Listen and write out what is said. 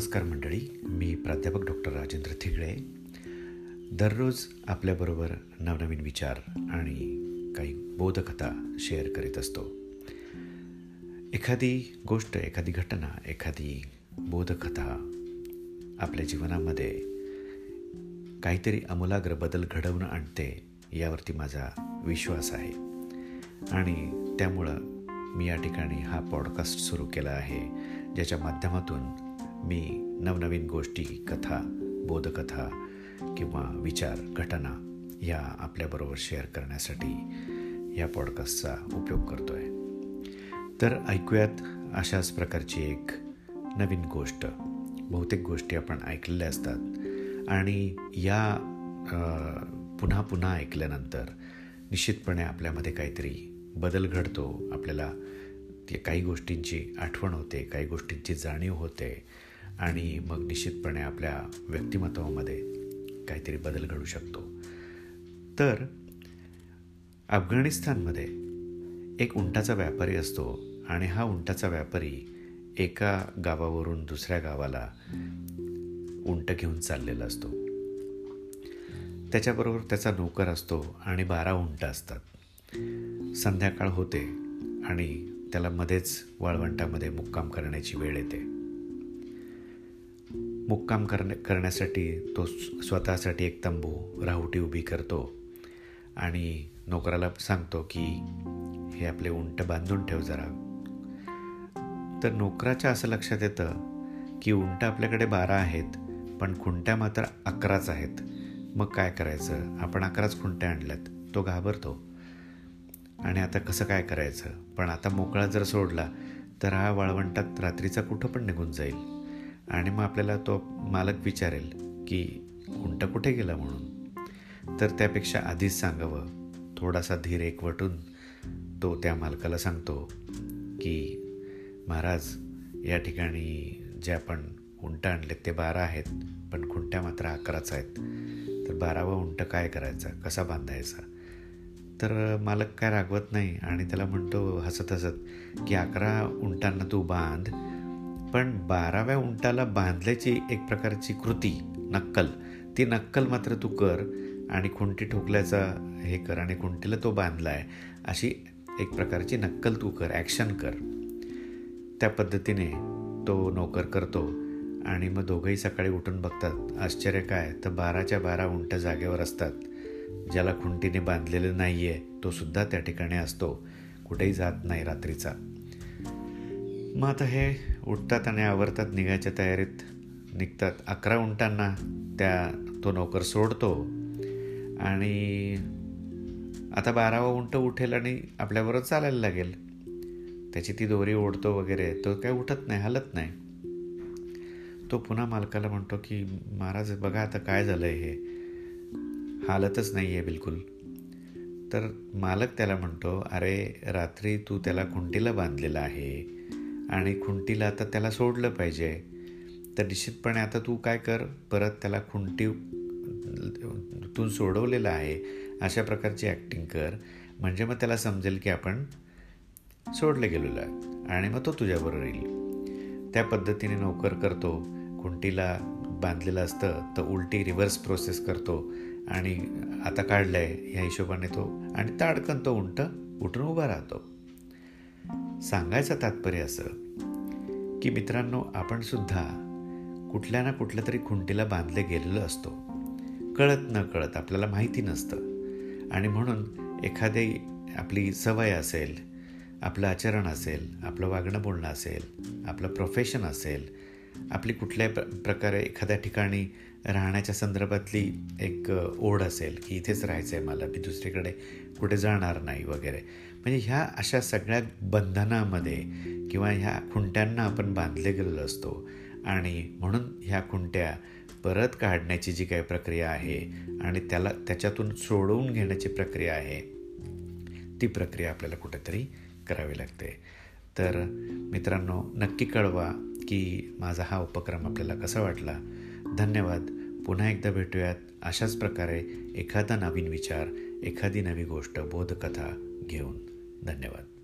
नमस्कार मंडळी मी प्राध्यापक डॉक्टर राजेंद्र थिगळे. दररोज आपल्याबरोबर नवनवीन विचार आणि काही बोधकथा शेअर करीत असतो. एखादी गोष्ट एखादी घटना एखादी बोधकथा आपल्या जीवनामध्ये काहीतरी आमूलाग्र बदल घडवून आणते यावरती माझा विश्वास आहे. आणि त्यामुळं मी या ठिकाणी हा पॉडकास्ट सुरू केला आहे ज्याच्या माध्यमातून मी नवनवीन गोष्टी कथा बोधकथा किंवा विचार घटना या आपल्याबरोबर शेअर करण्यासाठी या पॉडकास्टचा उपयोग करतो आहे तर ऐकूयात अशाच प्रकारची एक नवीन गोष्ट. बहुतेक गोष्टी आपण ऐकलेल्या असतात आणि या पुन्हा पुन्हा ऐकल्यानंतर निश्चितपणे आपल्यामध्ये काहीतरी बदल घडतो. आपल्याला काही गोष्टींची आठवण होते काही गोष्टींची जाणीव होते. आणि मग निश्चितपणे आपल्या व्यक्तिमत्वामध्ये काहीतरी बदल घडू शकतो. तर अफगाणिस्तानमध्ये एक उंटाचा व्यापारी असतो आणि हा उंटाचा व्यापारी एका गावावरून दुसऱ्या गावाला उंट घेऊन चाललेला असतो. त्याच्याबरोबर त्याचा नोकर असतो आणि बारा उंट असतात. संध्याकाळ होते आणि त्याला मध्येच वाळवंटामध्ये मुक्काम करण्याची वेळ येते. मुक्काम करण्या करण्यासाठी तो स्वतःसाठी एक तंबू राहुटी उभी करतो. आणि नोकराला सांगतो की हे आपले उंट बांधून ठेव जरा. तर नोकराच्या असं लक्षात येतं की उंट आपल्याकडे बारा आहेत पण खुंट्या मात्र अकराच आहेत. मग काय करायचं? आपण अकराच खुंट्या आणल्यात. तो घाबरतो. आणि आता कसं काय करायचं? पण आता मोकळा जर सोडला तर हा वाळवंटात रात्रीचा कुठं पण निघून जाईल. आणि मग आपल्याला तो मालक विचारेल की उंट कुठे गेला म्हणून? तर त्यापेक्षा आधीच सांगावं. थोडासा धीर एकवटून तो त्या मालकाला सांगतो की महाराज या ठिकाणी जे आपण उंट आणले ते बारा आहेत पण खुंट्या मात्र अकराच आहेत. तर बारावा उंट काय करायचा? कसा बांधायचा? तर मालक काय रागवत नाही आणि त्याला म्हणतो हसत हसत की अकरा उंटांना तू बांध पण बाराव्या उंटाला बांधल्याची एक प्रकारची कृती नक्कल. ती नक्कल मात्र तू कर आणि खुंटी ठोकल्याचा हे कर आणि खुंटीला तो बांधला आहे अशी एक प्रकारची नक्कल तू कर ॲक्शन कर. त्या पद्धतीने तो नोकर करतो आणि मग दोघंही सकाळी उठून बघतात. आश्चर्य काय? तर बाराच्या बारा उंट जागेवर असतात. ज्याला खुंटीने बांधलेलं नाही आहे तो सुद्धा त्या ठिकाणी असतो. कुठेही जात नाही रात्रीचा. मग आता हे उठतात आणि आवरतात निघायच्या तयारीत निघतात. अकरा उंटांना त्या तो नोकर सोडतो. आणि आता बारावा उंट उठेल आणि आपल्याबरोबर चालायला लागेल. त्याची ती दोरी ओढतो वगैरे. तो काय उठत नाही हलत नाही. तो पुन्हा मालकाला म्हणतो की महाराज बघा आता काय झालं आहे हे. हालतच नाही आहे बिलकुल. तर मालक त्याला म्हणतो अरे रात्री तू त्याला खुंटीला बांधलेला आहे. आणि खुंटीला आता त्याला सोडलं पाहिजे. तर निश्चितपणे आता तू काय कर परत त्याला खुंटी तू सोडवलेलं आहे अशा प्रकारची ॲक्टिंग कर. म्हणजे मग त्याला समजेल की आपण सोडले गेलेलो आहे आणि मग तो तुझ्याबरोबर येईल त्या पद्धतीने नोकर करतो खुंटीला बांधलेलं असतं तर उलटी रिव्हर्स प्रोसेस करतो आणि आता काढलं आहे ह्या हिशोबाने तो आणि ताडकन तो उंट उठून उभा राहतो. सांगायचं तात्पर्य असं की मित्रांनो आपण सुद्धा कुठल्या ना कुठल्या तरी खुंटीला बांधले गेलेलो असतो. कळत न कळत आपल्याला माहिती नसतं. आणि म्हणून एखादी आपली सवय असेल आपलं आचरण असेल आपलं वागणं बोलणं असेल आपलं प्रोफेशन असेल आपली कुठल्याही प्र प्रकारे एखाद्या ठिकाणी राहण्याच्या संदर्भातली एक ओढ असेल की इथेच राहायचं आहे मला मी दुसरीकडे कुठे जाणार नाही वगैरे. म्हणजे ह्या अशा सगळ्या बंधनामध्ये किंवा ह्या खुंट्यांना आपण बांधले गेलेलो असतो. आणि म्हणून ह्या खुंट्या परत काढण्याची जी काही प्रक्रिया आहे आणि त्याला त्याच्यातून सोडवून घेण्याची प्रक्रिया आहे ती प्रक्रिया आपल्याला कुठेतरी करावी लागते. तर मित्रांनो नक्की कळवा की माझा हा उपक्रम आपल्याला कसा वाटला. धन्यवाद. पुन्हा एकदा भेटूयात. अशाच प्रकारे एखादा नवीन विचार एखादी नवी गोष्ट बोधकथा घेऊन. धन्यवाद.